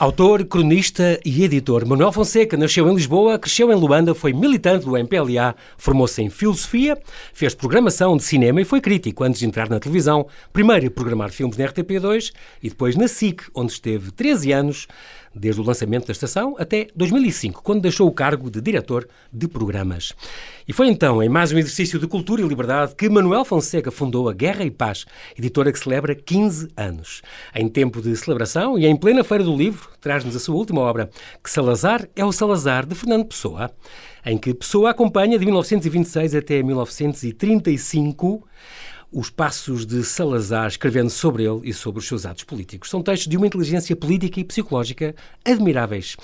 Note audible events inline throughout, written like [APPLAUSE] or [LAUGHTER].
Autor, cronista e editor, Manuel Fonseca nasceu em Lisboa, cresceu em Luanda, foi militante do MPLA, formou-se em filosofia, fez programação de cinema e foi crítico antes de entrar na televisão, primeiro a programar filmes na RTP2 e depois na SIC, onde esteve 13 anos desde o lançamento da estação até 2005, quando deixou o cargo de diretor de programas. E foi então, em mais um exercício de cultura e liberdade, que Manuel Fonseca fundou a Guerra e Paz, editora que celebra 15 anos. Em tempo de celebração e em plena Feira do Livro, traz-nos a sua última obra, que Salazar é o Salazar de Fernando Pessoa, em que Pessoa acompanha de 1926 até 1935 os passos de Salazar escrevendo sobre ele e sobre os seus atos políticos. São textos de uma inteligência política e psicológica admiráveis.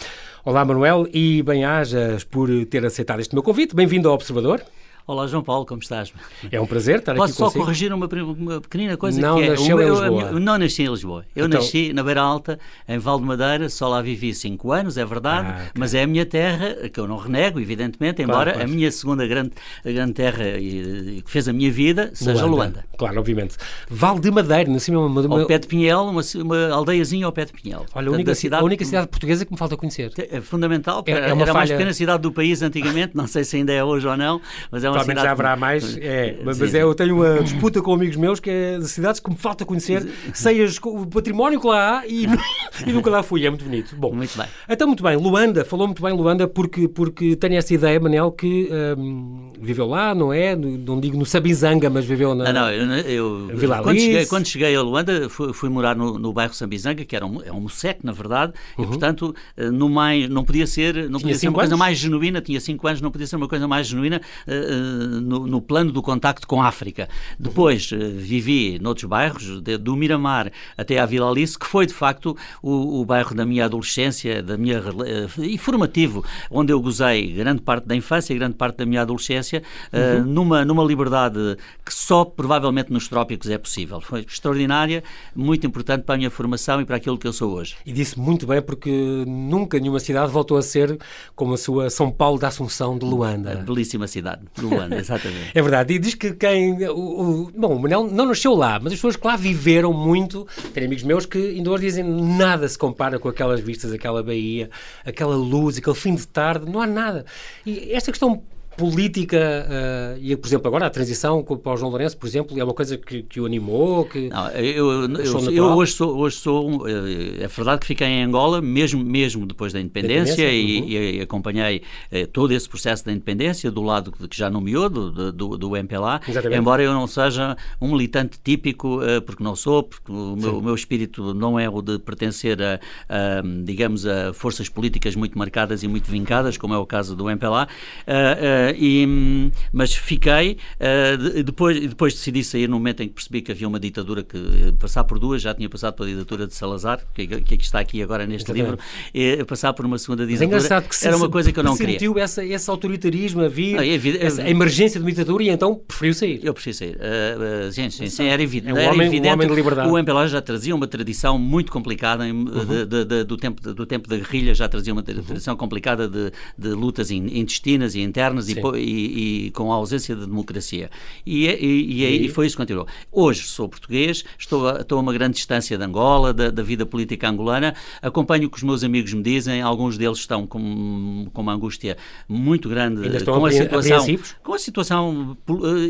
Olá, Manuel, e bem-ajas por ter aceitado este meu convite. Bem-vindo ao Observador. Olá, João Paulo, como estás? É um prazer estar Posso aqui consigo. Posso só corrigir uma, uma, pequenina coisa? Não que é, nasceu meu, em Lisboa. Minha, não nasci em Lisboa. Eu então... nasci na Beira Alta, em Val de Madeira, só lá vivi cinco anos, é verdade, ah, okay. mas é a minha terra, que eu não renego, evidentemente, embora claro, a minha segunda grande, grande terra que fez a minha vida seja Luanda. Luanda. Claro, obviamente. Val de Madeira, nasci uma, uma... Ao pé de Pinhel, uma, uma aldeiazinha ao pé de Pinhel. Olha, a única, cidade, a única cidade portuguesa que me falta conhecer. É fundamental, é, é era uma a mais falha... pequena cidade do país antigamente, [LAUGHS] não sei se ainda é hoje ou não, mas é uma Provavelmente cidade... já haverá mais, é, mas, mas é, eu tenho uma disputa com amigos meus que é de cidades que me falta conhecer, sei as, o património que lá há e, [LAUGHS] e, nunca lá fui, é muito bonito. Bom, muito bem. Então, muito bem, Luanda, falou muito bem Luanda porque, porque tenho essa ideia, Manel, que hum, viveu lá, não é? Não digo no Sabizanga, mas viveu na ah, não, eu, eu Vila quando cheguei, quando cheguei a Luanda fui, fui morar no, no bairro Sabizanga, que era um, é um na verdade, uhum. e portanto no mais, não podia ser, não podia ser uma anos? coisa mais genuína, tinha 5 anos, não podia ser uma coisa mais genuína uh, no, no plano do contacto com a África. Depois uh, vivi noutros bairros, de, do Miramar até à Vila Alice, que foi de facto o, o bairro da minha adolescência, da minha uh, e formativo, onde eu gozei grande parte da infância e grande parte da minha adolescência, uh, uhum. numa, numa liberdade que só provavelmente nos trópicos é possível. Foi extraordinária, muito importante para a minha formação e para aquilo que eu sou hoje. E disse muito bem porque nunca nenhuma cidade voltou a ser como a sua São Paulo da Assunção de Luanda. Belíssima cidade de Luanda, [LAUGHS] exatamente. é verdade. E diz que quem o, o, bom, o Manel não nasceu lá, mas as pessoas que lá viveram muito, tenho amigos meus que ainda hoje dizem nada se compara com aquelas vistas, aquela baía, aquela luz, aquele fim de tarde, não há nada. E esta questão política uh, e, por exemplo, agora a transição para o João Lourenço, por exemplo, é uma coisa que, que o animou? Que não, eu, eu, eu, hoje sou, hoje sou eh, é verdade que fiquei em Angola, mesmo, mesmo depois da independência, e, uhum. e, acompanhei eh, todo esse processo da independência do lado que já nomeou, do, do, do MPLA, Exatamente. embora eu não seja um militante típico, porque não sou, porque o meu, o meu, espírito não é o de pertencer a, a, digamos, a forças políticas muito marcadas e muito vincadas, como é o caso do MPLA. Uh, e, mas fiquei, uh, depois, depois decidi sair no momento em que percebi que havia uma ditadura que eh, passar por duas, já tinha passado pela ditadura de Salazar, que, que está aqui agora neste livro, e passar por uma segunda ditadura que era uma coisa que eu não queria. sentiu essa, esse autoritarismo, havia ah, é, a emergência de uma ditadura e então preferiu sair. Eu preferi sair. Uh, uh, gente, sim, sim, era evidente. É um homem, evidente. Um homem de liberdade. O MPLA já trazia uma tradição muito complicada em, uhum. de, de, de, do, tempo, do tempo da guerrilha, já trazia uma tradição uhum. complicada de, de lutas intestinas e internas e, e, e, com a ausência de democracia. E, e, e, e, foi isso que continuou. Hoje sou português, estou a, estou a uma grande distância de Angola, da, da, vida política angolana, acompanho o que os meus amigos me dizem, alguns deles estão com, com uma angústia muito grande com a situação, com a situação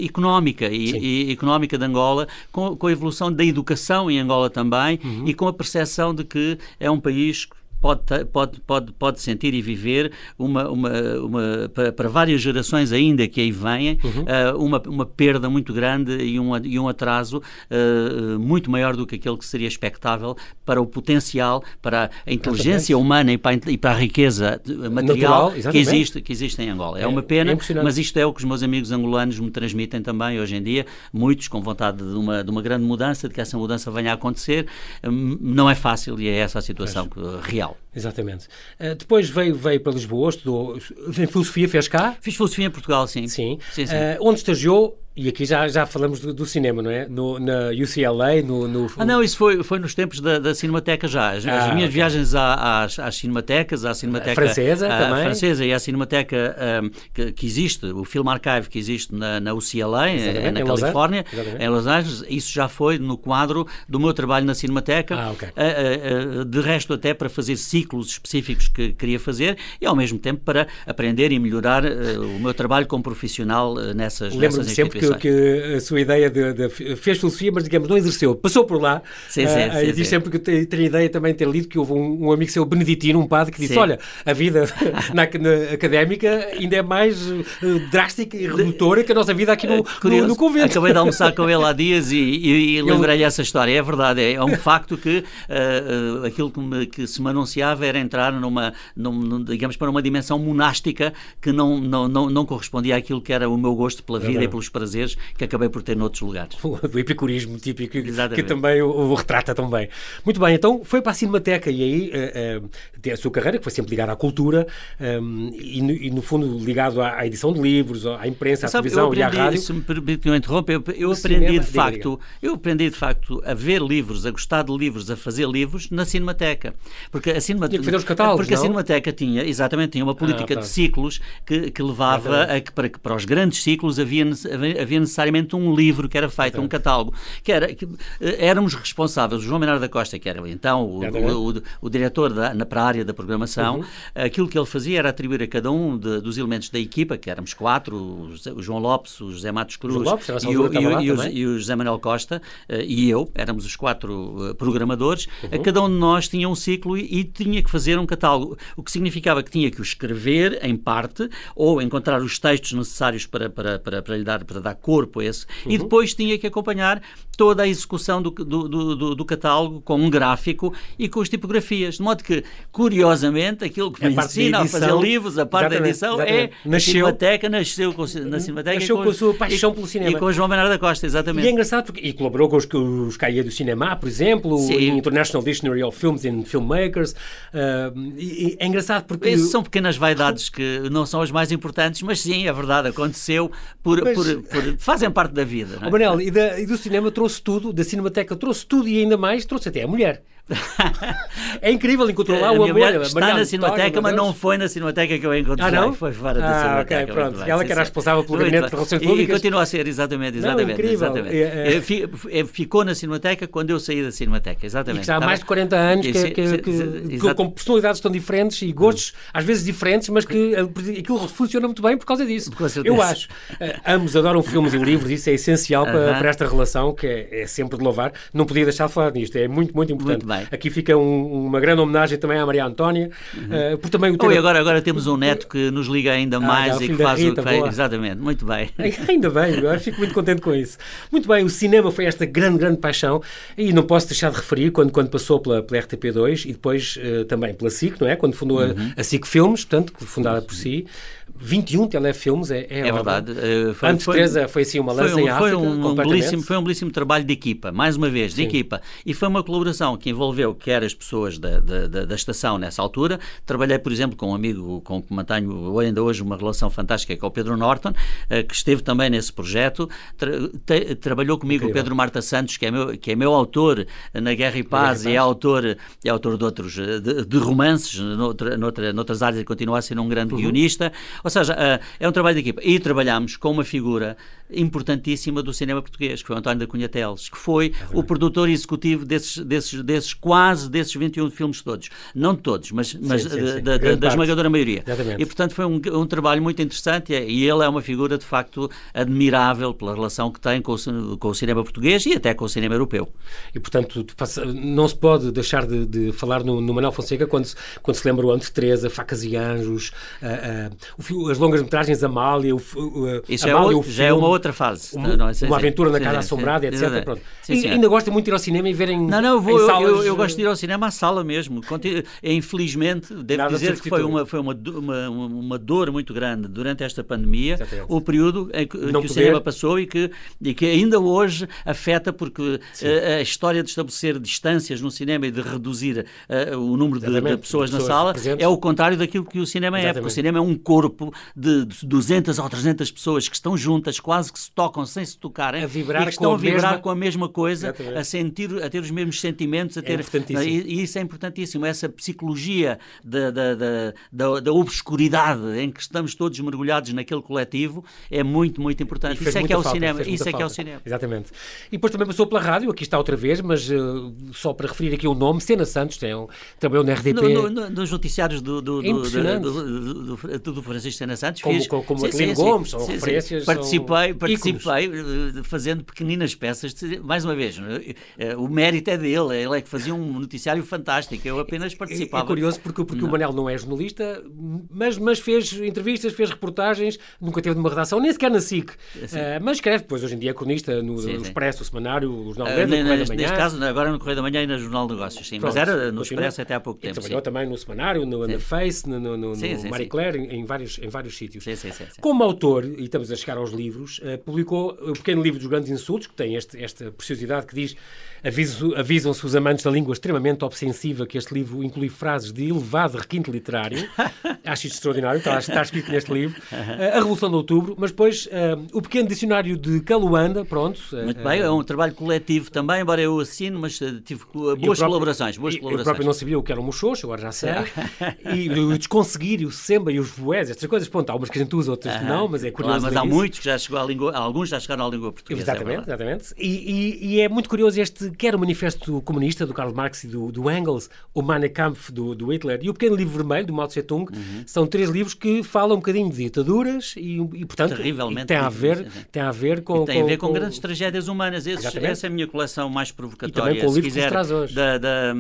económica e, económica de Angola, com, com, a evolução da educação em Angola também uhum. e com a percepção de que é um país pode, pode, pode, pode sentir e viver uma, uma, uma para, para várias gerações ainda que aí venham, uhum. uh, uma, uma perda muito grande e um, e um atraso uh, muito maior do que aquele que seria expectável para o potencial, para a inteligência Exatamente. humana e para, a, e para a riqueza material Natural, que, existe, que existe em Angola. É, é uma pena, é mas isto é o que os meus amigos angolanos me transmitem também hoje em dia, muitos com vontade de uma, de uma grande mudança, de que essa mudança venha a acontecer. Um, não é fácil e é essa a situação real. Exatamente. Uh, depois veio, veio para Lisboa, estudou em filosofia, fez cá? Fiz filosofia em Portugal, sim. Sim. sim, sim. Uh, onde estagiou E aqui já, já falamos do, do cinema, não é? No, na UCLA, no, no, Ah, não, isso foi, foi nos tempos da, da Cinemateca já. As, ah, as minhas okay. viagens à, às, às Cinematecas, à Cinemateca... A francesa a, também. francesa e à Cinemateca um, que, que, existe, o Film Archive que existe na, na UCLA, eh, na Califórnia, em Los Angeles, isso já foi no quadro do meu trabalho na Cinemateca. Ah, okay. uh, uh, de resto, até para fazer ciclos específicos que queria fazer e, ao mesmo tempo, para aprender e melhorar o meu trabalho como profissional nessas, nessas sempre que, que, a sua ideia de, de, fez filosofia, mas digamos não exerceu, passou por lá. Sim, sim, uh, sim, e diz sempre que tem a ideia também de ter lido que houve um, um amigo seu beneditino, um padre, que disse. Olha, a vida [LAUGHS] na, na, académica ainda é mais uh, drástica e redutora que a nossa vida aqui no, Curioso, no, no, convento. Acabei de almoçar com ele há [LAUGHS] dias e, e, e lembrei-lhe essa história. É verdade, é, é um facto que uh, aquilo que, me, que, se me anunciava era entrar numa, num, digamos, para uma dimensão monástica que não, não, não, não correspondia àquilo que era o meu gosto pela vida e pelos prazeres que acabei por ter noutros lugares. [LAUGHS] Do epicurismo típico, Exatamente. que também o, o, retrata também. Muito bem, então foi para a Cinemateca e aí uh, uh, a sua carreira, que foi sempre ligada à cultura um, e, no, e, no, fundo ligado à, à, edição de livros, à imprensa, à Sabe, televisão aprendi, e à rádio. Se me permite que eu interrompa, eu, eu aprendi cinema, de facto, eu aprendi de facto a ver livros, a gostar de livros, a fazer livros na Cinemateca. Porque a Cinemateca, os catálogos, porque a Cinemateca tinha, exatamente, tinha uma ah, política ah, de ciclos que, que levava a que para, para os grandes ciclos havia, havia necessariamente um livro que era feito, um catálogo, que era que, eh, éramos responsáveis, o João Menor da Costa, que era então o, o, o, o diretor da, na, para a área da programação, uhum. aquilo que ele fazia era atribuir a cada um de, dos elementos da equipa, que éramos quatro, o, João Lopes, o José Matos Cruz Lopes, e, o, e, o, e, o, José Manuel Costa uh, e eu, éramos os quatro uh, programadores, uhum. cada um de nós tinha um ciclo e, e tinha que fazer um catálogo, o que significava que tinha que o escrever em parte ou encontrar os textos necessários para, para, para, para lhe dar, para dar corpo a esse uhum. e depois tinha que acompanhar toda a execução do, do, do, do, catálogo com um gráfico e com as tipografias. De modo que, curiosamente, aquilo que me ensina a fazer livros, a parte da edição, é nasceu, a Cinemateca nasceu com, na Cinemateca nasceu com, com, a sua paixão pelo cinema. E com o João Bernardo da Costa, exatamente. E é engraçado porque e colaborou com os, os Caia do Cinema, por exemplo, o International Dictionary of Films and Filmmakers. Uh, e, e é engraçado porque. Essas são pequenas vaidades que não são as mais importantes, mas sim, é verdade, aconteceu por, mas... por, por [LAUGHS] fazem parte da vida. Não é? Manel, e, da, e do cinema trouxe tudo, da Cinemateca trouxe tudo e ainda mais, trouxe até a mulher. [LAUGHS] é incrível, encontrou lá o amor. Está na Cinemateca, mas não foi na Cinemateca que eu encontrei. Ah, não? Foi fora da ah, Cinemateca. Okay, pronto. Ela que era responsável pelo gabinete de relações públicas. E continua a ser, exatamente. exatamente, não, incrível. exatamente. É, é... Ficou na Cinemateca quando eu saí da Cinemateca, exatamente. Já há mais de 40 anos, que, que, que, que com personalidades tão diferentes e gostos às vezes diferentes, mas que aquilo funciona muito bem por causa disso. Eu acho. Uh, ambos adoram filmes e livros, isso é essencial para, esta relação, que é, é, sempre de louvar. Não podia deixar de falar nisto, é muito, muito importante. Muito bem. Aqui fica um uma grande homenagem também à Maria Antónia. Uhum. Uh, por também o ter... oh, e agora, agora temos um neto que nos liga ainda ah, mais e que faz Rita, o que faz. Exatamente, muito bem. Ainda bem, eu fico muito contente com isso. Muito bem, o cinema foi esta grande, grande paixão e não posso deixar de referir quando, quando passou pela, pela RTP2 e depois uh, também pela SIC, não é? Quando fundou uhum. a, a SIC Filmes, portanto, fundada por si. 21 telefilmes, é, é, é verdade. Uh, foi, Antes foi, Teresa foi assim uma lança em África, foi um, um belíssimo, foi um belíssimo trabalho de equipa, mais uma vez, de Sim. equipa. E foi uma colaboração que envolveu quer as pessoas da, da, da, estação nessa altura. Trabalhei, por exemplo, com um amigo com que mantenho ainda hoje uma relação fantástica, que é o Pedro Norton, uh, que esteve também nesse projeto. Tra te, trabalhou comigo Incrível. o Pedro Marta Santos, que é meu, que é meu autor na Guerra e Paz, Guerra e, Paz. é autor, é autor de outros eh, de, de romances, noutra, noutra, noutras áreas, e continua a ser um grande uhum. guionista. Ou seja, uh, é um trabalho de equipa. E trabalhamos com uma figura importantíssima do cinema português, que foi o António da Cunha Teles, que foi é o produtor executivo desses, desses, desses quase desses 21 filmes todos. Não todos, mas, mas sim, sim. Da, da, da, esmagadora maioria. Exatamente. E, portanto, foi um, um, trabalho muito interessante e ele é uma figura, de facto, admirável pela relação que tem com o, com o cinema português e até com o cinema europeu. E, portanto, não se pode deixar de, de falar no, no, Manuel Fonseca quando se, quando se lembra o Ante Teresa, Facas e Anjos, uh, uh, as longas-metragens Amália, o, uh, Isso Amália, é, o, já é uma outra fase. Uma, não, uma aventura na Casa Assombrada, etc. e, ainda gosta muito de ir ao cinema e verem Não, não, eu, vou, eu, eu, eu, gosto de ir ao cinema à sala mesmo. Infelizmente, devo Nada dizer que foi, uma, foi uma, uma, uma dor muito grande durante esta pandemia, Exatamente. o período em que, que o cinema passou e que, e que ainda hoje afeta, porque a, a, história de estabelecer distâncias no cinema e de reduzir uh, o número de, de, pessoas, na sala presentes. é o contrário daquilo que o cinema Exatamente. é, porque o cinema é um corpo de 200 ou 300 pessoas que estão juntas, quase quase que se tocam sem se tocarem a vibrar e estão a vibrar mesma... com a mesma coisa, Exatamente. a sentir, a ter os mesmos sentimentos, a ter, importantíssimo. e, isso é importantíssimo. Essa psicologia da, da, da, da, da obscuridade em que estamos todos mergulhados naquele coletivo é muito, muito importante. E fez Isso é que é o falta, cinema. Isso é que é o falta. cinema. Exatamente. E depois também passou pela rádio, aqui está outra vez, mas eh, só para referir aqui o nome, Sena Santos, tem um, trabalhou na RDP. No- no- no- nos noticiários do, do, Impressionante. do, do, do- Francisco Sena Santos Como- fiz, como- como sim, Gomes, são sim, sim. referências, são participei. Participei eh, fazendo pequeninas peças de- mais uma vez eh, eh, o mérito é dele ele é que fazia um noticiário fantástico eu apenas É, participava é curioso porque, porque o Não. Manel não é jornalista, mas, mas fez entrevistas, fez reportagens, nunca teve numa redação, nem sequer na SIC. Eh, mas escreve, depois hoje em dia é cronista no, Sim, no sim. Expresso, o Semanário, o Jornal Verde, o Correio neste, da Manhã. neste caso agora no Correio da Manhã e na Jornal de Negócios sim, mas Pronto, era no continua. Expresso até há pouco E tempo trabalhou sim. também no Semanário, no, na Face, no, no, no, no Marie. Claire, em, em vários, em vários sítios. Sim, sim, sim, sim. Como autor, e estamos a chegar aos livros, publicou o pequeno livro dos grandes insultos, que tem este, esta preciosidade que diz "Aviso- avisam-se os amantes da língua extremamente obsessiva que este livro inclui frases de elevado requinte literário. [LAUGHS] Acho isto extraordinário, está, está escrito neste livro. Eh, a Revolução de Outubro, mas depois eh, o pequeno dicionário de Caluanda, pronto. eh, Muito bem, é um trabalho coletivo também, embora eu assino, mas tive boas próprio- colaborações. Boas e- Eu colaborações. próprio não sabia o que era um mochocho, agora já sei. [LAUGHS] e o desconseguir, e o semba e os voés, estas coisas, pronto, há umas que a gente usa, outras que não, mas é curioso. Claro, mas há muitos que já chegou à língua, alguns já chegaram à língua portuguesa. é Exatamente, verdade. exatamente. E, e- e é muito curioso este, quer o Manifesto Comunista do Karl Marx e do, do Engels, o Mein Kampf do, do Hitler e o Pequeno Livro Vermelho do Mao Tse-Tung, Uhum. são três livros que falam um bocadinho de ditaduras e, e portanto, Terrivelmente e tem a ver, tem a ver com... Tem a ver com, grandes tragédias humanas. Exatamente. essa é a minha coleção mais provocatória. E também com o livro que quiser, nos traz hoje. Da, da,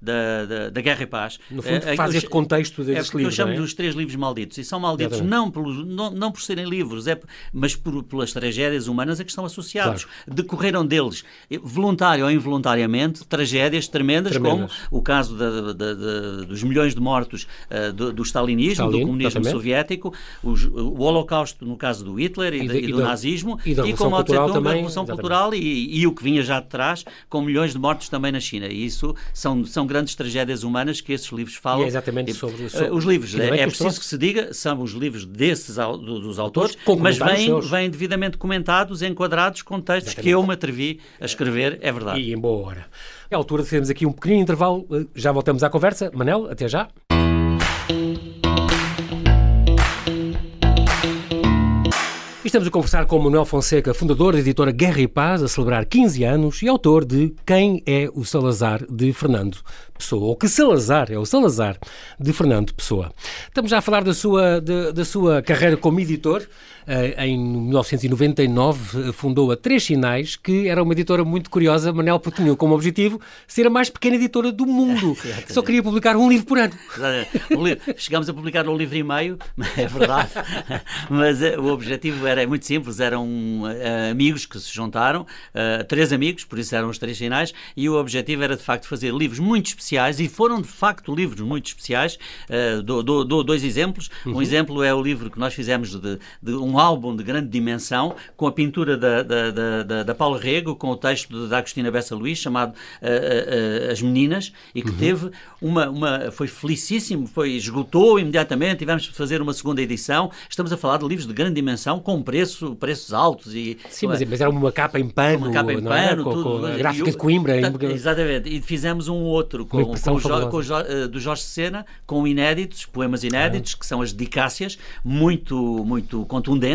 da, da, Guerra e Paz. No fundo, Eh, faz eu- este contexto É destes porque eu livros, chamo é? os três livros malditos. E são malditos não, pelos, não, não por serem livros, é, mas por, pelas tragédias humanas a que estão associados. Decorreram deles, eh, voluntário ou involuntariamente, tragédias tremendas, Tremendas. como o caso da- da- da- dos milhões de mortos eh, do, do stalinismo, Stalin, do comunismo exatamente. soviético, os- o Holocausto no caso do Hitler e, E da- e e do nazismo, e da com Revolução Mao Cultural Tse-tung, a Revolução exatamente. Cultural e, e o que vinha já de trás, com milhões de mortos também na China. E isso são, são grandes tragédias humanas que esses livros falam. E é exatamente E, sobre- eh, sobre- Os livros, é, é preciso trouxe. que se diga, são os livros desses dos autores, mas vêm, vêm devidamente comentados, enquadrados com textos que eu me atrevi a escrever, é verdade. E em boa hora. É a altura de fazermos aqui um pequenino intervalo, eh, já voltamos à conversa. Manel, até já. E Estamos a conversar com Manuel Fonseca, fundador da editora Guerra e Paz, a celebrar 15 anos e autor de Quem é o Salazar de Fernando Pessoa, ou que Salazar é o Salazar de Fernando Pessoa. Estamos já a falar da sua, da, da sua carreira como editor. Eh, Em 1999 eh, fundou a Três Sinais, que era uma editora muito curiosa, Manel, porque tinha como objetivo ser a mais pequena editora do mundo. [LAUGHS] Só queria publicar um livro por ano. Um livro- Chegámos a publicar um livro e meio, [LAUGHS] é verdade, [LAUGHS] mas eh, o objetivo era muito simples, eram amigos que se juntaram, três amigos, por isso eram os três finais, e o objetivo era de facto fazer livros muito especiais, e foram de facto livros muito especiais, dou, dou- dou dois exemplos, um exemplo é o livro que nós fizemos de, de um álbum de grande dimensão, com a pintura da, da, da, da, Paula Rego, com o texto da Agostina Bessa Luís, chamado eh, eh, As Meninas, e que teve uma, uma. Foi felicíssimo, foi, esgotou imediatamente, tivemos de fazer uma segunda edição. Estamos a falar de livros de grande dimensão, com preço, preços altos e. Sim, mas, mas era uma capa em pano, uma capa em era? pano, com, tudo, com a gráfica de Coimbra. em- Portanto, Exatamente, e fizemos um outro com, com, o com o do Jorge Sena, com inéditos, poemas inéditos, que são as dedicácias, muito, muito contundentes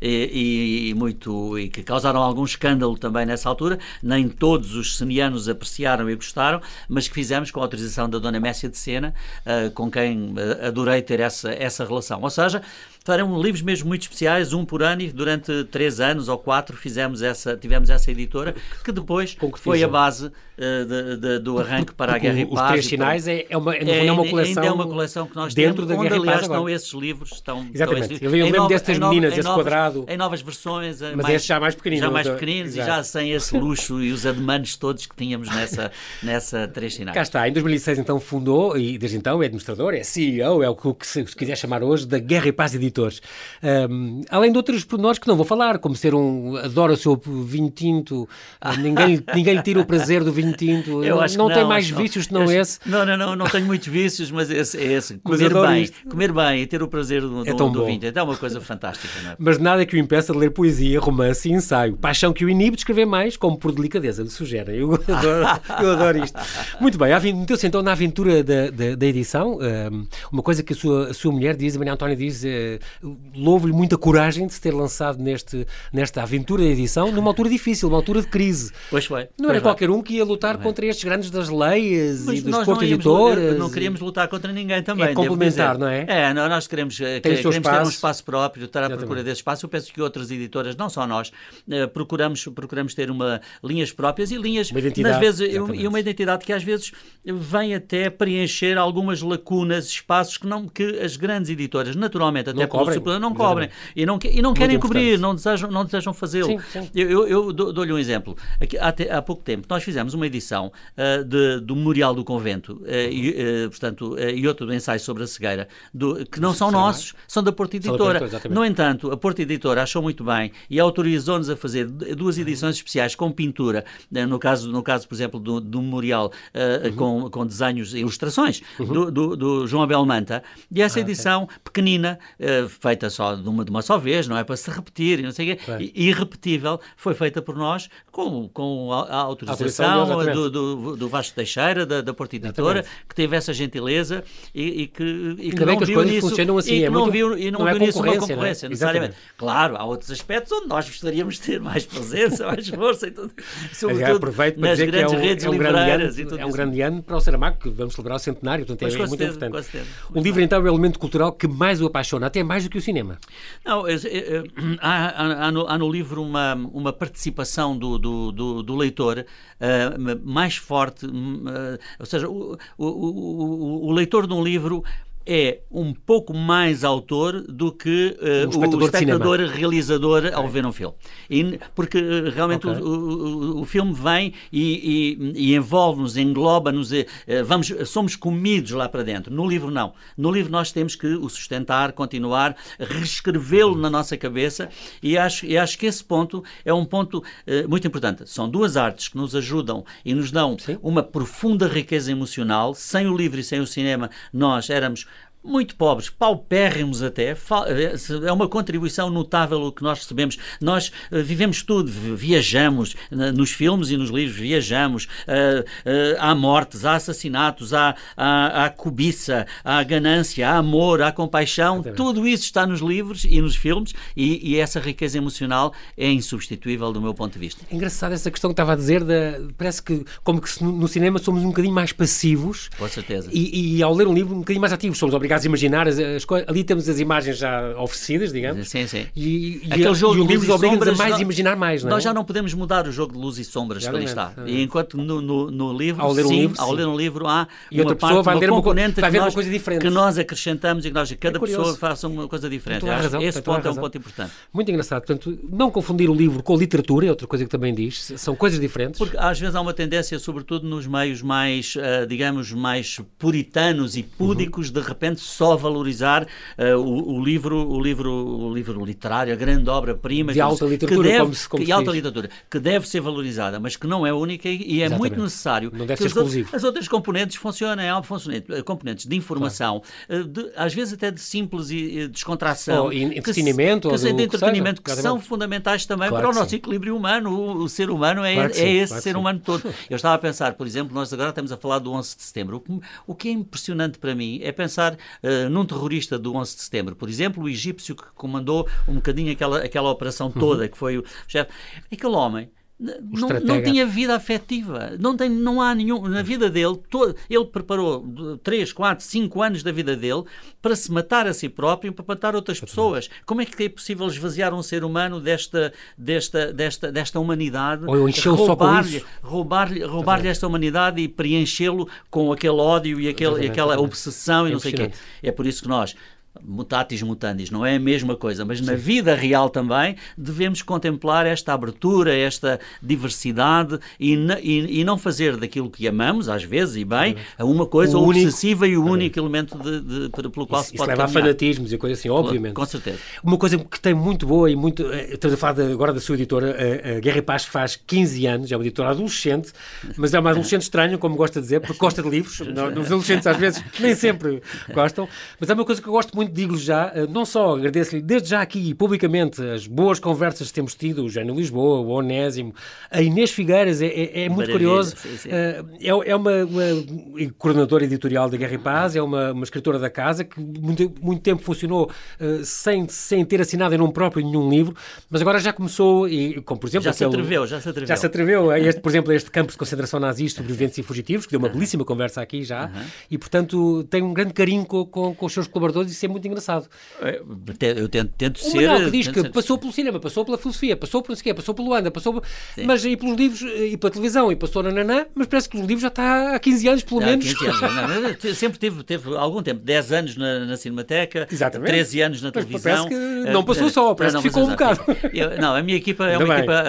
e, e muito e que causaram algum escândalo também nessa altura. Nem todos os senianos apreciaram e gostaram, mas que fizemos com a autorização da Dona Messia de Sena, eh, com quem eh, adorei ter essa, essa relação. Ou seja, eram livros mesmo muito especiais, um por ano, e durante três anos ou quatro fizemos essa, tivemos essa editora, que depois Concretizou. foi a base eh, de- de- do arranque para a Guerra e Os Paz. Três e para- Sinais é, é uma, fundo, é, é uma coleção. ainda é uma coleção que nós dentro temos, da onde Guerra e aliás Paz estão agora. esses livros. Estão, Exatamente. estão Eu lembro nova- destas meninas, esse novas- quadrado. Em novas versões. Mas mais- este já mais pequenino, Já mais pequeninos e exato. já sem esse luxo e os ademanes todos que tínhamos nessa, [LAUGHS] nessa Três Sinais. Cá está, em 2006 então fundou, e desde então é administrador, é CEO, é o que, se quiser chamar hoje, da Guerra e Paz Editora. Um, além de outros pormenores que não vou falar, como ser um. adora o seu vinho tinto, ninguém, [LAUGHS] ninguém lhe tira o prazer do vinho tinto. Eu acho não, não tem mais vícios que não esse. Não, não, não, não tenho muitos vícios, mas esse é esse. [LAUGHS] Comer bem, isto. comer bem e ter o prazer do, é do, do vinho. É uma coisa fantástica, não é? Mas nada que o impeça de ler poesia, romance e ensaio. Paixão que o inibe de escrever mais, como por delicadeza lhe sugere. Eu [LAUGHS] adoro, eu adoro isto. Muito bem, meteu-se então na aventura da, da, da edição. Uma coisa que a sua, a sua mulher diz, a Maria Antónia diz, eh, louvo-lhe muita coragem de se ter lançado neste, nesta aventura da edição, numa altura difícil, numa altura de crise. Pois foi. Não pois era qualquer um que ia lutar contra estes grandes das leis Mas e dos cortes editoras. Não queríamos lutar contra ninguém também. É complementar, não é? É, nós queremos, eh, queremos ter um espaço próprio, estar à procura desse espaço. Eu penso que outras editoras, não só nós, eh, procuramos, procuramos ter uma, linhas próprias e linhas, uma identidade, às vezes, e uma identidade que às vezes vem até preencher algumas lacunas, espaços que, não, que as grandes editoras, naturalmente, até não cobrem, não cobrem e não, e não querem cobrir, não desejam, não desejam fazê-lo. Eu, eu, eu dou-lhe um exemplo. Aqui, há, há, pouco tempo nós fizemos uma edição uh, de, do Memorial do Convento uh, e, uh, portanto, e outro do ensaio sobre a cegueira, do, que não são nossos, são da Porta Editora. no entanto, a Porta Editora achou muito bem e autorizou-nos a fazer duas edições especiais com pintura, no caso, no caso por exemplo, do, do Memorial uhum. com, com desenhos, ilustrações uhum. do, do, do, João Abel Manta, e essa ah, edição okay. pequenina, feita só de uma, de uma só vez, não é para se repetir, não sei o quê, e, irrepetível, foi feita por nós com, com a, a autorização, autorização do, do, do Vasco Teixeira, da, da Porta Editora, exatamente. que teve essa gentileza e, e que, e que não que viu nisso, funcionam assim, e é não viu, e não, não é viu nisso uma concorrência, necessariamente. Claro, há outros aspectos onde nós gostaríamos de ter mais presença, mais força e tudo. Sobretudo aproveito para nas dizer grandes que é um, redes é um livreiras grande ano, É um isso. grande ano para o Saramago, que vamos celebrar o centenário, portanto pois é, muito certeza, importante. Um livro, então, é o elemento cultural que mais o apaixona, até mais do que o cinema. Não, é, é, há, há, há, no, há, no, livro uma, uma participação do, do, do, do leitor uh, mais forte, uh, ou seja, o, o, o, o leitor de um livro é um pouco mais autor do que uh, um espectador o espectador realizador okay. ao ver um filme. E, porque uh, realmente okay. o, o, o, filme vem e, e, e envolve-nos, engloba-nos, uh, vamos, somos comidos lá para dentro. No livro, não. No livro, nós temos que o sustentar, continuar, reescrevê-lo na nossa cabeça e acho, e acho que esse ponto é um ponto muito importante. São duas artes que nos ajudam e nos dão Sim. uma profunda riqueza emocional. Sem o livro e sem o cinema, nós éramos muito pobres, paupérrimos até, é uma contribuição notável o que nós recebemos. Nós uh, vivemos tudo, viajamos nos filmes e nos livros, viajamos, uh, há mortes, há assassinatos, há, há, há, cobiça, há ganância, há amor, há compaixão, tudo isso está nos livros e nos filmes e, e, essa riqueza emocional é insubstituível do meu ponto de vista. É engraçado essa questão que estava a dizer, de, parece que como que no cinema somos um bocadinho mais passivos. Com certeza. E, e ao ler um livro um bocadinho mais ativos, somos obrigados obrigados a imaginar as, as coisas. Ali temos as imagens já oferecidas, digamos. Sim, sim. E, e, Aquele jogo e o livro obriga-nos a mais imaginar mais, não é? Nós já não podemos mudar o jogo de luz e sombras que ali está. E enquanto no, no, no livro, ao ler, um sim, livro, ao ler um livro há e outra pessoa vai ler uma, vai ver uma coisa diferente. Que nós acrescentamos e que nós, cada é pessoa faça uma coisa diferente. Razão, esse ponto é um ponto importante. Muito engraçado. Portanto, não confundir o livro com a literatura, é outra coisa que também diz. São coisas diferentes. Porque às vezes há uma tendência, sobretudo nos meios mais, uh, digamos, mais puritanos e púdicos, de repente só valorizar uh, o, o, livro, o livro, o livro literário, a grande obra-prima de alta literatura, deve, como se, como que, alta literatura, que deve ser valorizada, mas que não é única e, e é Exatamente. muito necessário não deve que ser exclusivo. Outros, as outras componentes funcionem, há eh, componentes de informação, claro. de, às vezes até de simples e descontração, ou entretenimento, que, ou que, de entretenimento, que, que são fundamentais também claro para o nosso equilíbrio humano. O, o, ser humano é, claro é sim, esse ser humano todo. Eu estava a pensar, por exemplo, nós agora estamos a falar do 11 de setembro. O que, o que é impressionante para mim é pensar uh, num terrorista do 11 de setembro. Por exemplo, o egípcio que comandou um bocadinho aquela, aquela operação toda, uhum. que foi o chefe. Aquele homem. Não, não, tinha vida afetiva, não, tem, não há nenhum. Na vida dele, todo, ele preparou 3, 4, 5 anos da vida dele para se matar a si próprio, para matar outras pessoas. Como é que é possível esvaziar um ser humano desta, desta, desta, desta humanidade? Ou roubar-lhe roubar esta humanidade e preenchê-lo com aquele ódio e, aquele, e aquela obsessão e não sei o quê. É por isso que nós mutatis mutandis, não é a mesma coisa, mas Sim. na vida real também devemos contemplar esta abertura, esta diversidade e, e, e, não fazer daquilo que amamos, às vezes, e bem, a uma coisa o obsessiva único, e o único elemento de, de, pelo qual isso, se pode Isso leva a fanatismos e coisas assim, obviamente. Com certeza. Uma coisa que tem muito boa e muito... Eh, estamos a falar de, agora da sua editora, a, a Guerra e Paz faz 15 anos, é uma editora adolescente, mas é uma adolescente estranha, como gosta de dizer, porque gosta de livros. [LAUGHS] Os adolescentes às vezes nem sempre gostam, mas é uma coisa que eu gosto muito, digo já, eh, não só agradeço-lhe desde já aqui publicamente as boas conversas que temos tido, o Jânio Lisboa, o Onésimo, a Inês Figueiras, é, é, é muito curioso. Sim, sim. Eh, é, é uma, uma, coordenadora editorial da Guerra e Paz, é uma, uma escritora da casa que muito, muito tempo funcionou uh, sem, sem ter assinado em nome próprio nenhum livro, mas agora já começou, e, como por exemplo... Já aquele, se atreveu, já se atreveu. Já se atreveu. Este, por exemplo, este campo de concentração nazista, sobreviventes e fugitivos, que deu uma belíssima conversa aqui já, e portanto tem um grande carinho com, com, com os seus colaboradores e isso é muito engraçado. É, eu tento, tento o ser... Manuel que diz que ser... passou pelo cinema, passou pela filosofia, passou por quê, passou pelo Luanda, passou mas e pelos livros, e pela televisão, e passou na Nanã, mas parece que os livros já está há 15 anos, pelo menos. 15 anos. Não, sempre teve, teve algum tempo, 10 anos na, na Cinemateca, Exatamente. 13 anos na mas televisão. Que não passou só, parece não, que ficou um bocado. Eu, não, a minha equipa é uma equipa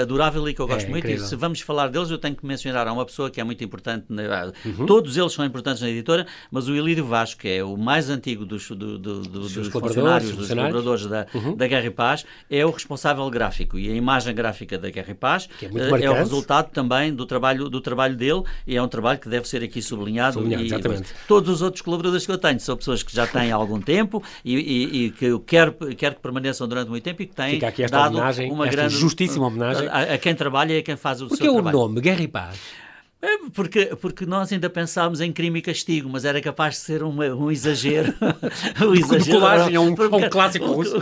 adorável e que eu gosto é, muito, incrível. e se vamos falar deles, eu tenho que mencionar, há uma pessoa que é muito importante, na, uhum. todos eles são importantes na editora, mas o Ilírio Vasco, que é o mais antigo dos, do, do, do, dos funcionários, dos colaboradores da, uhum. da Guerra e Paz, é o responsável gráfico e a imagem gráfica da Guerra e Paz é, uh, é, o resultado também do trabalho, do trabalho dele e é um trabalho que deve ser aqui sublinhado. sublinhado e, exatamente. todos os outros colaboradores que eu tenho são pessoas que já têm algum tempo e, e, e, que eu quero, quero que permaneçam durante muito tempo e que têm dado homenagem, uma grande justíssima homenagem a, a, quem trabalha e a quem faz o Porque seu é trabalho. o nome Guerra e Paz? É, porque, porque nós ainda pensámos em crime e castigo, mas era capaz de ser um, um exagero. [LAUGHS] um exagero. Colagem é um, um clássico russo.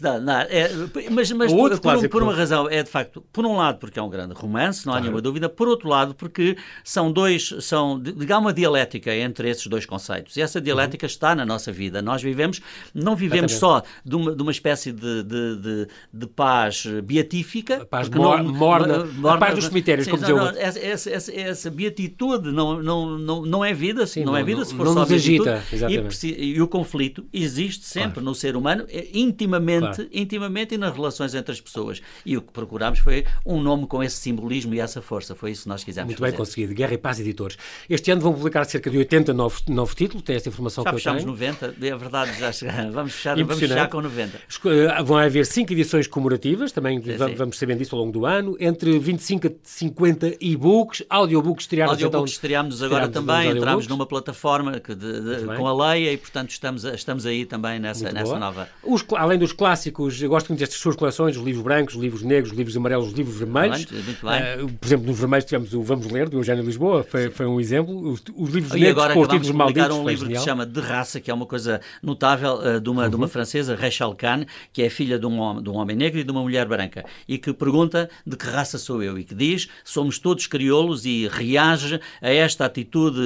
não, não, é, mas mas por, por, por, uma razão, é de facto, por um lado, porque é um grande romance, não há claro. nenhuma dúvida, por outro lado, porque são dois, são, digamos, uma dialética entre esses dois conceitos. E essa dialética uhum. está na nossa vida. Nós vivemos, não vivemos só de uma, de uma espécie de, de, de, de paz beatífica. A paz mor, não, morna, morna, a paz dos cemitérios, como dizia o essa, essa, essa beatitude não, não, não, não é vida, Sim, não, não, é vida se for não só agita, exatamente. E, e, o conflito existe sempre claro. no ser humano, é, intimamente, claro. intimamente e nas relações entre as pessoas. E o que procurámos foi um nome com esse simbolismo e essa força. Foi isso que nós quisemos Muito fazer. bem conseguido. Guerra e Paz Editores. Este ano vão publicar cerca de 80 novos, novos títulos, tem esta informação já que eu tenho. Já fechamos 90, é verdade, já chegamos. [LAUGHS] Vamos fechar, vamos fechar com 90. Eh, vão haver 5 edições comemorativas, também sim, vamos sabendo disso ao longo do ano, entre 25 a 50 e-books, audiobooks estrearam Audiobooks então, agora também, entramos numa plataforma de, de, com a Leia e, portanto, estamos, estamos aí também nessa, nessa nova... Os, além dos clássicos, eu gosto muito destas suas coleções, os livros brancos, os livros negros, os livros amarelos, os livros vermelhos. Muito, muito bem. Uh, por exemplo, nos vermelhos tivemos o Vamos Ler, do Eugênio Lisboa, foi, foi um exemplo. Os, os livros e negros com os títulos malditos. um livro que se chama De Raça, que é uma coisa notável, uh, de, uma, uhum. de uma francesa, Rachel Kahn, que é filha de um, homem, de um homem negro e de uma mulher branca, e que pergunta de que raça sou eu, e que diz, somos todos crioulos e reage a esta atitude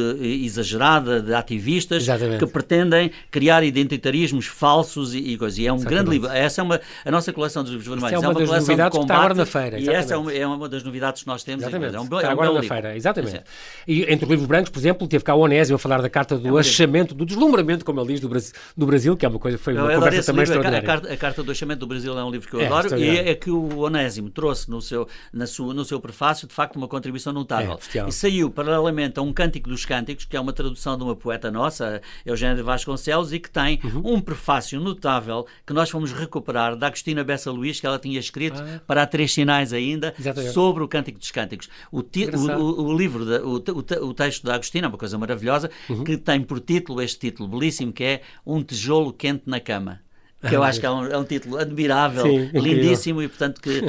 exagerada de ativistas Exatamente. que pretendem criar identitarismos falsos e, e coisas. E é um Exatamente. grande livro. Essa é uma, a nossa coleção dos livros vermelhos. é uma, é uma das coleção novidades de combate, que está agora na feira. E essa é uma, é uma, das novidades que nós temos. Exatamente. É um, está é um agora na livro. feira. Exatamente. É. E entre os livros brancos, por exemplo, teve cá o Onésio a falar da carta do é achamento, do deslumbramento, como ele diz, do Brasil, do Brasil que é uma coisa, foi uma eu conversa também livro, extraordinária. A carta, a carta, do achamento do Brasil é um livro que eu adoro e é que o Onésimo trouxe no seu, na sua, no seu prefácio, de facto, uma contribuição notável. e saiu paralelamente a um cântico dos Cânticos, que é uma tradução de uma poeta nossa, Eugênia de Vasconcelos, e que tem uhum. um prefácio notável que nós fomos recuperar da Agostina Bessa Luís, que ela tinha escrito ah. para Três Sinais ainda, Exatamente. sobre o Cântico dos Cânticos. O, ti, o, o, o, livro, o, texto da Agostina, é uma coisa maravilhosa, uhum. que tem por título este título belíssimo, que é Um Tijolo Quente na Cama que eu acho que é um, é um título admirável, Sim, lindíssimo e portanto que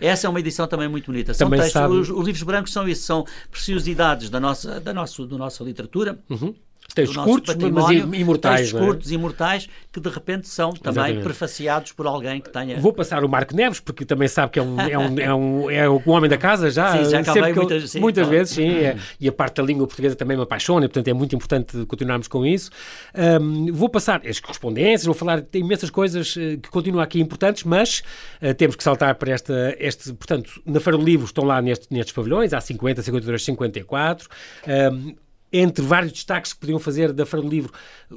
essa é uma edição também muito bonita. São textos, os, os, livros brancos são isso, são preciosidades da nossa da nossa da nossa literatura. Uhum. Textos curtos, mas imortais. Textos é? curtos, imortais, que de repente são também Exatamente. prefaciados por alguém que tenha. Vou passar o Marco Neves, porque também sabe que é um, é um, é um, é um homem da casa já. Sim, já acabei muitas, sim, muitas vezes, sim. É, e a parte da língua portuguesa também me apaixona, e portanto é muito importante continuarmos com isso. Um, vou passar as correspondências, vou falar de imensas coisas eh, que continuam aqui importantes, mas uh, temos que saltar para esta. Este, portanto, na Feira do Livro estão lá neste, nestes pavilhões, há 50, 52, 54. Um, entre vários destaques que podiam fazer da Feira do Livro,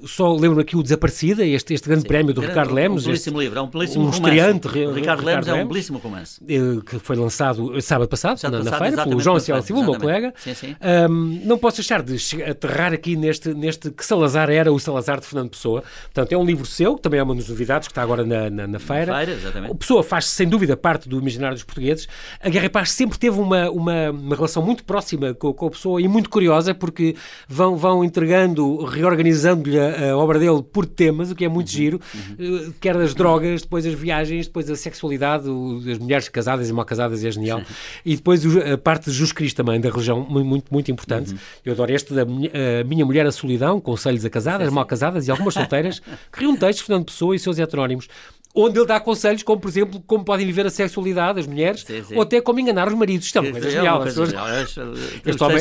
só lembro aqui o Desaparecida, este, este grande Sim, prémio do Ricardo Lemos. Um belíssimo livro, é um belíssimo um romance. O Ricardo, Ricardo Lemos é um belíssimo romance. Eh, que foi lançado sábado passado, sábado na, na feira, pelo João Ciel Silva, meu colega. Sim, sim. Um, não posso deixar de aterrar aqui neste, neste que Salazar era o Salazar de Fernando Pessoa. Portanto, é um livro seu, que também é uma das novidades, que está agora na, na, na feira. feira exatamente. O Pessoa faz sem dúvida parte do imaginário dos portugueses. A Guerra e Paz sempre teve uma, uma, uma relação muito próxima com, com a Pessoa e muito curiosa, porque vão, vão entregando, reorganizando-lhe a, a, obra dele por temas, o que é muito uhum, giro, uhum. quer das drogas, depois as viagens, depois a sexualidade, as mulheres casadas e mal casadas é genial, Sim. e depois a parte de Jesus Cristo também, da religião, muito, muito importante. Uhum. Eu adoro este da Minha Mulher a Solidão, Conselhos a Casadas, Mal Casadas e algumas solteiras, que riam textos Fernando Pessoa e seus heterónimos onde ele dá conselhos como, por exemplo, como podem viver a sexualidade as mulheres, sim, sim. ou até como enganar os maridos. Isto é uma coisa genial. Coisa genial. [LAUGHS] Este homem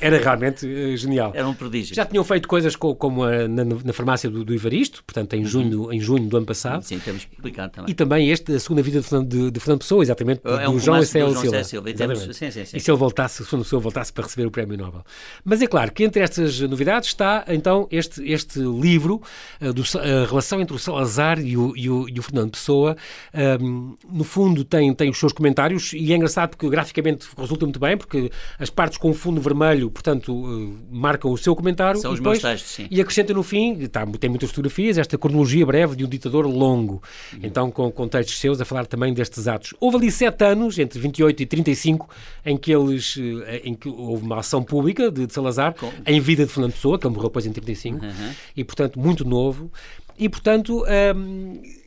é, era realmente uh, genial. Era um prodígio. Já tinham feito coisas co como a, na, na, farmácia do, do Ivaristo, portanto, em junho, uhum. em junho do ano passado. Sim, temos publicado também. E também este, a segunda vida de Fernando, de, de Fernando Pessoa, exatamente, é um do João Ecel Silva. Silva. E, temos, sim, sim, sim. e se ele voltasse, se Fernando Pessoa voltasse para receber o Prémio Nobel. Mas é claro que entre estas novidades está, então, este, este livro, uh, do, a relação entre o Salazar e o, e o, e o Fernando Pessoa, um, no fundo tem, tem os seus comentários e é engraçado porque graficamente resulta muito bem, porque as partes com fundo vermelho, portanto, uh, marcam o seu comentário São e, os depois, meus textos, sim. e acrescenta no fim, tá, tem muitas fotografias, esta cronologia breve de um ditador longo, uhum. então com, com textos seus a falar também destes atos. Houve ali sete anos, entre 28 e 35, em que eles, eh, em que houve uma ação pública de, de Salazar, com... em vida de Fernando Pessoa, que ele morreu depois em 35, uhum. e portanto muito novo, e portanto...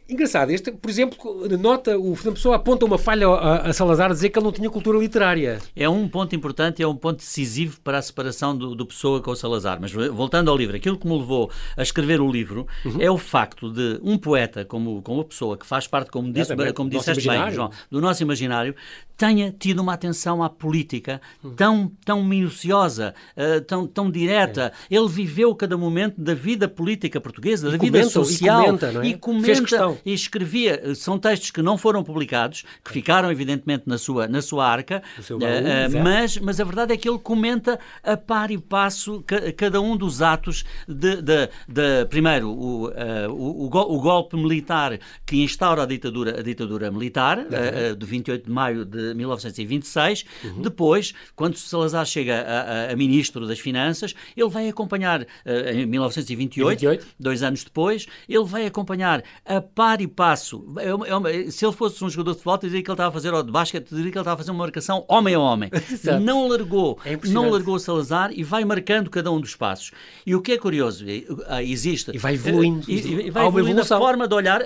Engraçado, este, por exemplo, nota, o Fernando Pessoa aponta uma falha a, a, Salazar a dizer que ele não tinha cultura literária. É um ponto importante, é um ponto decisivo para a separação do, do Pessoa com o Salazar. Mas voltando ao livro, aquilo que me levou a escrever o livro uhum. é o facto de um poeta como, como a Pessoa, que faz parte, como, disse, é, como disseste bem, João, do nosso imaginário, tenha tido uma atenção à política uhum. tão, tão minuciosa, uh, tão, tão direta. É. Ele viveu cada momento da vida política portuguesa, da vida social. E comenta, não é? E comenta e escrevia, eh, são textos que não foram publicados, que ficaram evidentemente na sua, na sua arca, baú, uh, mas, mas a verdade é que ele comenta a par e passo ca, cada um dos atos de, de, de primeiro, o, uh, o, o, golpe militar que instaura a ditadura, a ditadura militar, uh, de 28 de maio de 1926, uhum. depois, quando Salazar chega a, a, a, ministro das Finanças, ele vai acompanhar, em 1928, 28? dois anos depois, ele vai acompanhar a par par e passo. É uma, é uma, se ele fosse um jogador de futebol, diria que ele estava a fazer, ou de basquete, diria que ele estava a fazer uma marcação homem a homem. [LAUGHS] não largou, é não largou Salazar e vai marcando cada um dos passos. E o que é curioso, ah, existe... E vai evoluindo. E, e vai evoluindo a forma de olhar,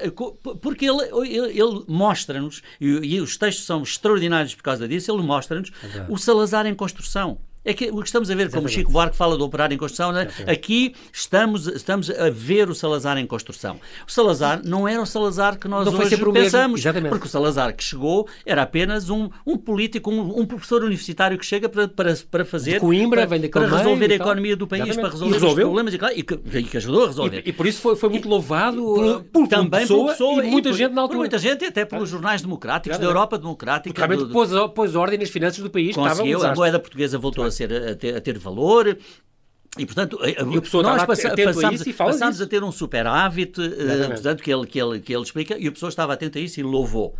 porque ele, ele, ele mostra-nos, e, e, os textos são extraordinários por causa disso, ele mostra-nos é o Salazar em construção. É que o que estamos a ver, Exatamente. como Chico Buarque fala do operário em construção, né? aqui estamos, estamos a ver o Salazar em construção. O Salazar não era o Salazar que nós não hoje pensamos, porque o Salazar que chegou era apenas um, um político, um, um professor universitário que chega para, para, para fazer... De Coimbra, para, vem para resolver a economia do país, Exatamente. para resolver os problemas e, que, e que ajudou a resolver. E, e, por isso foi, foi muito louvado por, uh, por, também por pessoa e muita por, gente na altura. Por muita gente e até pelos jornais democráticos da Europa democrática. Porque realmente do, pôs, pôs ordem nas finanças do país. Conseguiu, a moeda portuguesa voltou a, ser, a ter, a ter valor. E, portanto, e nós passa, passamos, a, passámos a ter um superávit, uh, portanto, que ele, que, ele, que ele explica, e a pessoa estava atenta a isso e louvou.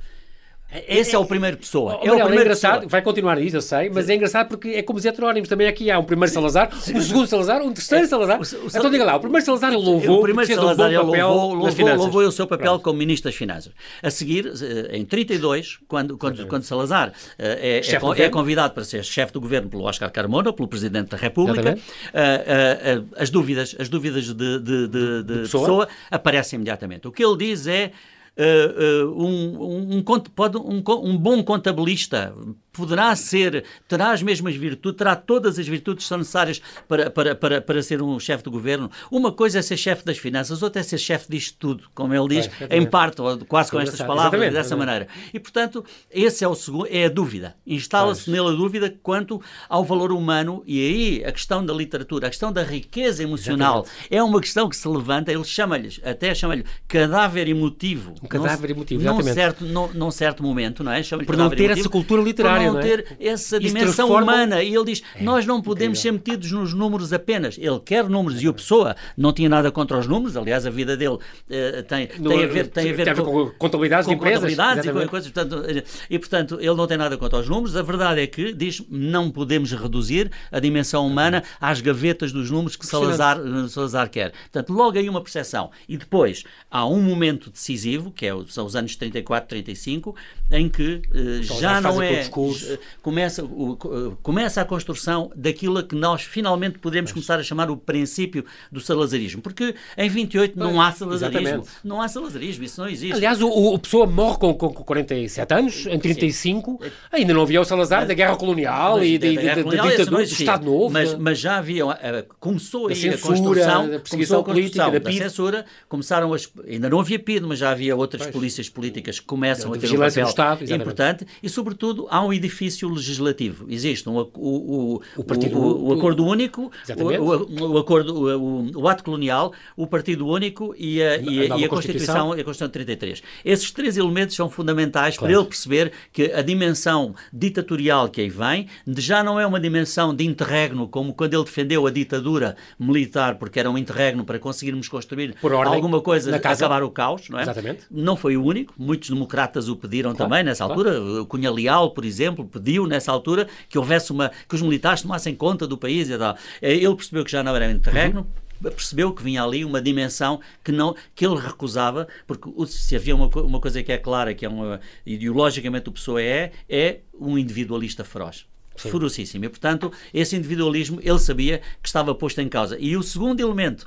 Esse é, é, o primeiro pessoa. Oh, é, o primeiro é engraçado, pessoa. vai continuar isso, eu sei, mas Sim. é engraçado porque é como os heterónimos. Também aqui há um primeiro Salazar, Sim. um segundo Salazar, um terceiro Salazar. O, o, então diga lá, o primeiro Salazar louvou, o primeiro Salazar um louvou, louvou, louvou o seu papel Pronto. como Ministro das Finanças. A seguir, eh, em 32, quando, quando, quando Salazar eh, é, é, é, convidado para ser chefe do governo pelo Oscar Carmona, pelo Presidente da República, uh, as dúvidas, as dúvidas de, de, de, de pessoa? pessoa aparecem imediatamente. O que ele diz é um, um, um, pode, um, um bom contabilista poderá ser, terá as mesmas virtudes, terá todas as virtudes que são necessárias para, para, para, para ser um chefe de governo. Uma coisa é ser chefe das finanças, outra é ser chefe disto tudo, como ele diz, é, em parte, ou quase com estas palavras, exatamente, dessa exatamente. maneira. E, portanto, esse é, o segundo, é a dúvida. Instala-se nele a dúvida quanto ao valor humano, e aí a questão da literatura, a questão da riqueza emocional, exatamente. é uma questão que se levanta, ele chama-lhes, até chama-lhe cadáver emotivo. Um cadáver emotivo, exatamente. Num certo, num, num certo momento, não é? Por não ter emotivo, essa cultura literária não é? ter essa dimensão transforma... humana. E ele diz: é, nós não podemos incrível. ser metidos nos números apenas. Ele quer números e o Pessoa não tinha nada contra os números. Aliás, a vida dele uh, tem, tem, a ver, tem a ver com, com contabilidades com de empresas. Contabilidades e coisas. Portanto, e, portanto, ele não tem nada contra os números. A verdade é que diz: não podemos reduzir a dimensão humana às gavetas dos números que Salazar, Salazar quer. Portanto, logo aí uma percepção. E depois há um momento decisivo, que é, são os anos 34, 35, em que uh, já não é. Começa, o, começa a construção daquilo que nós finalmente podemos começar a chamar o princípio do salazarismo. Porque em 28 não há salazarismo. Exatamente. Não há salazarismo, isso não existe. Aliás, o, o Pessoa morre com, com 47 anos, em 35, Sim. ainda não havia o Salazar da Guerra Colonial mas, e da, da, da, da ditadura do Estado Novo. Mas, mas já havia, começou aí censura, a construção, da perseguição política, da, da censura, começaram as, ainda não havia PID, mas já havia outras pois. polícias políticas que começam a ter um papel Estado, importante e, sobretudo, há um edifício legislativo. Existe um, o, o, o, partido, o, o Acordo Único, o, acordo, o, Ato Colonial, o Partido Único e a, e a, e a Constituição, e a Constituição de 33. Esses três elementos são fundamentais claro. para ele perceber que a dimensão ditatorial que aí vem já não é uma dimensão de interregno, como quando ele defendeu a ditadura militar, porque era um interregno para conseguirmos construir alguma coisa, acabar o caos, não é? Exatamente. Não foi o único, muitos democratas o pediram claro, também nessa claro. altura. O Cunha Leal, por exemplo, pediu nessa altura que houvesse uma que os militares tomassem conta do país e tal. Eh, ele percebeu que já não era interregno. Uhum percebeu que vinha ali uma dimensão que não que ele recusava, porque se havia uma, uma coisa que é clara, que é uma ideologicamente o Pessoa é, é um individualista feroz. Sim. Ferocíssimo. E, portanto, esse individualismo ele sabia que estava posto em causa. E o segundo elemento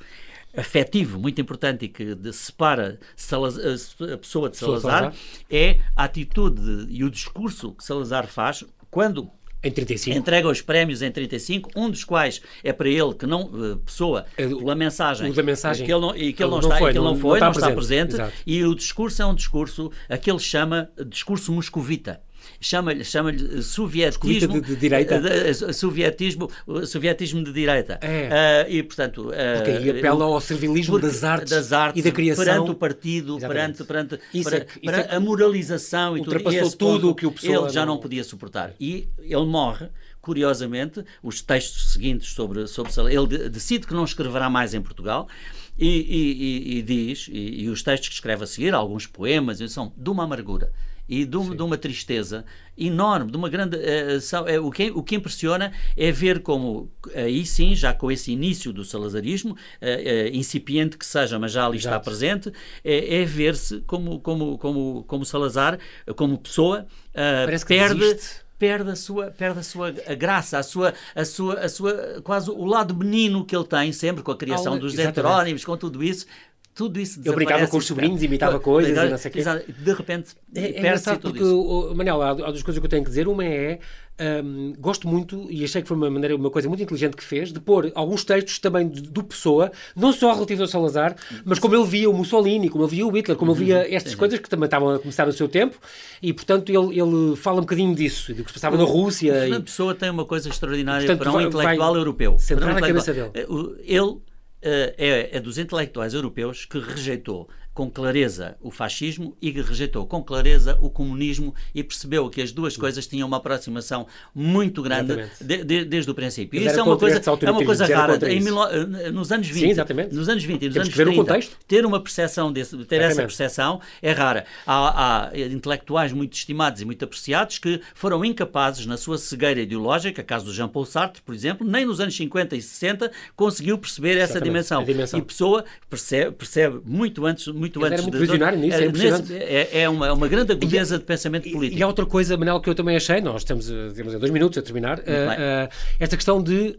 afetivo muito importante e que separa Salazar, a pessoa de Salazar, é a atitude e o discurso que Salazar faz quando em 35. Entrega os prémios em 35, um dos quais é para ele que não, eh, pessoa, é pela mensagem, o da mensagem. que ele não, e que ele não, está, foi, que ele não, foi, não, está, não presente, está presente e o discurso é um discurso, aquele chama discurso moscovita chama-lhe chama sovietismo de, de direita? de, sovietismo sovietismo de direita. É. uh, e portanto uh, okay, e apela ao servilismo das artes, das artes e da criação. perante o partido perante perante, para, é, para é, a moralização e tudo, e tudo o que o pessoal ele já não... podia suportar. E ele morre curiosamente os textos seguintes sobre sobre ele decide que não escreverá mais em Portugal e, e, e diz, e, e, os textos que escreve a seguir, alguns poemas, são de uma amargura e de, um, de, uma tristeza enorme, de uma grande. Uh, o, que, o que impressiona é ver como, aí sim, já com esse início do salazarismo, uh, uh, incipiente que seja, mas já ali Exato. está presente, é, é ver-se como, como, como, como Salazar, como pessoa, perde. Desiste perde a sua perde a sua a graça a sua a sua a sua quase o lado menino que ele tem sempre com a criação dos heterónimos com tudo isso tudo isso Eu brincava com os sobrinhos, imitava coisas e não sei o quê. De repente, é, é engraçado porque, isso. Manel, há, duas coisas que eu tenho que dizer. Uma é, um, gosto muito, e achei que foi uma maneira, uma coisa muito inteligente que fez, de pôr alguns textos também do Pessoa, não só relativos ao Salazar, mas como ele via o Mussolini, como ele via o Hitler, como ele via uhum. estas coisas que também estavam a começar no seu tempo, e portanto ele, ele fala um bocadinho disso, do que se passava na Rússia. A e... Pessoa tem uma coisa extraordinária portanto, para um intelectual europeu. Centrar na cabeça dele. Eh, ele é, é dos intelectuais europeus que rejeitou com clareza o fascismo e rejeitou com clareza o comunismo e percebeu que as duas coisas tinham uma aproximação muito grande de, de, desde o princípio. Isso é uma coisa, é uma coisa rara. Em, nos anos 20, Sim, exatamente. nos anos 20 e nos Temos anos 30, ter uma percepção desse, ter exatamente. essa percepção é rara. Há, há, intelectuais muito estimados e muito apreciados que foram incapazes na sua cegueira ideológica, caso do Jean-Paul Sartre, por exemplo, nem nos anos 50 e 60 conseguiu perceber essa dimensão. dimensão. E Pessoa percebe, percebe muito antes muito Ele antes. Era muito visionário nisso, é, nesse, é, é uma, uma grande agudeza de pensamento político. E há outra coisa, Manel, que eu também achei, nós temos, temos dois minutos a terminar, uh, uh, esta questão de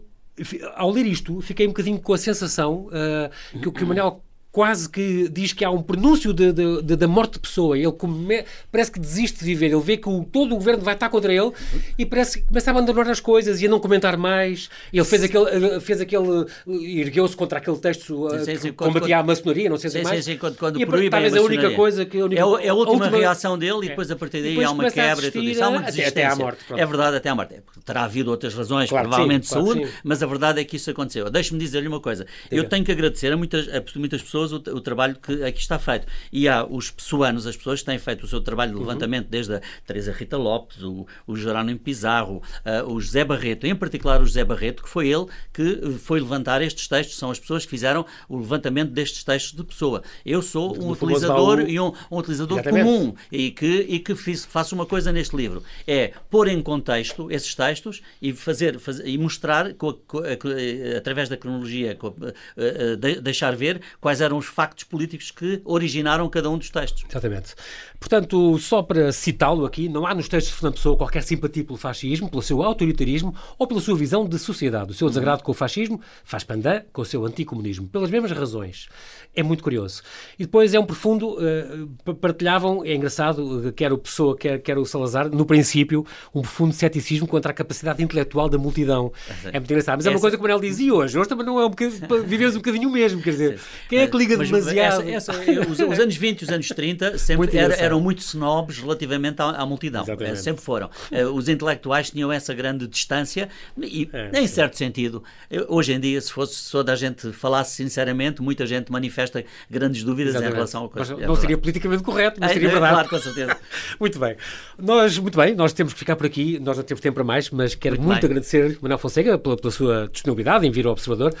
ao ler isto, fiquei um bocadinho com a sensação uh, que, que o Manel quase que diz que há um prenúncio de, de, de, da morte de pessoa. Ele come, parece que desiste de viver. Ele vê que o, todo o governo vai estar contra ele e parece que começa a abandonar as coisas e a não comentar mais. Ele fez aquele, fez aquele ergueu-se contra aquele texto sim, sim, sim, que combatia quando, a maçonaria, não sei se mais. Sim, sim, quando, quando e talvez a, a única coisa que... A, única, é, é a última a última, reação dele e depois a partir daí há uma quebra e tudo isso. Há uma até, até à morte. É verdade, até à morte. É, terá havido outras razões, claro provavelmente sim, saúde, claro mas a verdade é que isso aconteceu. Deixe-me dizer-lhe uma coisa. Diga. Eu tenho que agradecer a muitas, a muitas pessoas maravilhoso o, o, trabalho que aqui está feito. E há os pessoanos, as pessoas que têm feito o seu trabalho de uhum. levantamento, uhum. desde a Teresa Rita Lopes, o, o Jerónimo Pizarro, uh, o José Barreto, em particular o José Barreto, que foi ele que foi levantar estes textos, são as pessoas que fizeram o levantamento destes textos de pessoa. Eu sou um utilizador e um, um utilizador Exatamente. comum e que, e que fiz, faço uma coisa neste livro, é pôr em contexto esses textos e fazer, fazer e mostrar com a, com a, através da cronologia a, de, deixar ver quais eram os factos políticos que originaram cada um dos textos. Exatamente. Portanto, só para citá-lo aqui, não há nos textos de Fernando Pessoa qualquer simpatia pelo fascismo, pelo seu autoritarismo ou pela sua visão de sociedade. O seu desagrado com o fascismo faz pandan com o seu anticomunismo, pelas mesmas razões. É muito curioso. E depois é um profundo. Uh, partilhavam, é engraçado, quer o Pessoa, quer, quer o Salazar, no princípio, um profundo ceticismo contra a capacidade intelectual da multidão. É muito engraçado. Mas é uma coisa que o Manel dizia hoje. Hoje também não é um bocadinho. [LAUGHS] Vivemos um bocadinho mesmo, quer dizer. Quem é que liga mas, demasiado? Essa, essa, os, os, anos 20 e os anos 30 sempre era, eram muito snobs relativamente à, à multidão. Exatamente. Sempre foram. Eh, os intelectuais tinham essa grande distância e, é, em certo sentido, hoje em dia, se fosse só da gente falasse sinceramente, muita gente manifesta grandes dúvidas Exatamente. em relação ao coisa. Mas é não seria politicamente correto, mas é, seria é, verdade. Claro, com certeza. [LAUGHS] muito bem. Nós, muito bem, nós temos que ficar por aqui, nós não temos tempo para mais, mas quero muito, muito agradecer, Manuel Fonseca, pela, pela sua disponibilidade em vir ao Observador.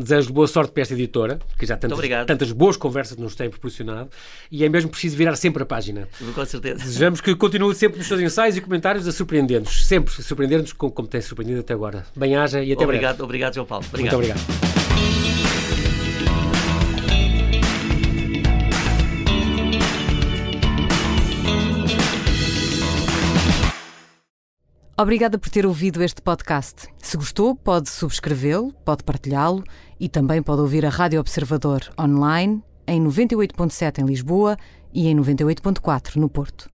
Desejo boa sorte para esta editora, que já tantas, tantas boas conversas nos tem proporcionado, e é mesmo preciso virar sempre a página. Com certeza. Desejamos que continue sempre nos seus ensaios e comentários a surpreender-nos, sempre surpreender-nos como, como tem surpreendido até agora. Bem-haja e até obrigado, breve. Obrigado, João Paulo. Obrigado. Muito obrigado. Obrigada por ter ouvido este podcast. Se gostou, pode subscrevê-lo, pode partilhá-lo e também pode ouvir a Rádio Observador online em 98.7 em Lisboa e em 98.4 no Porto.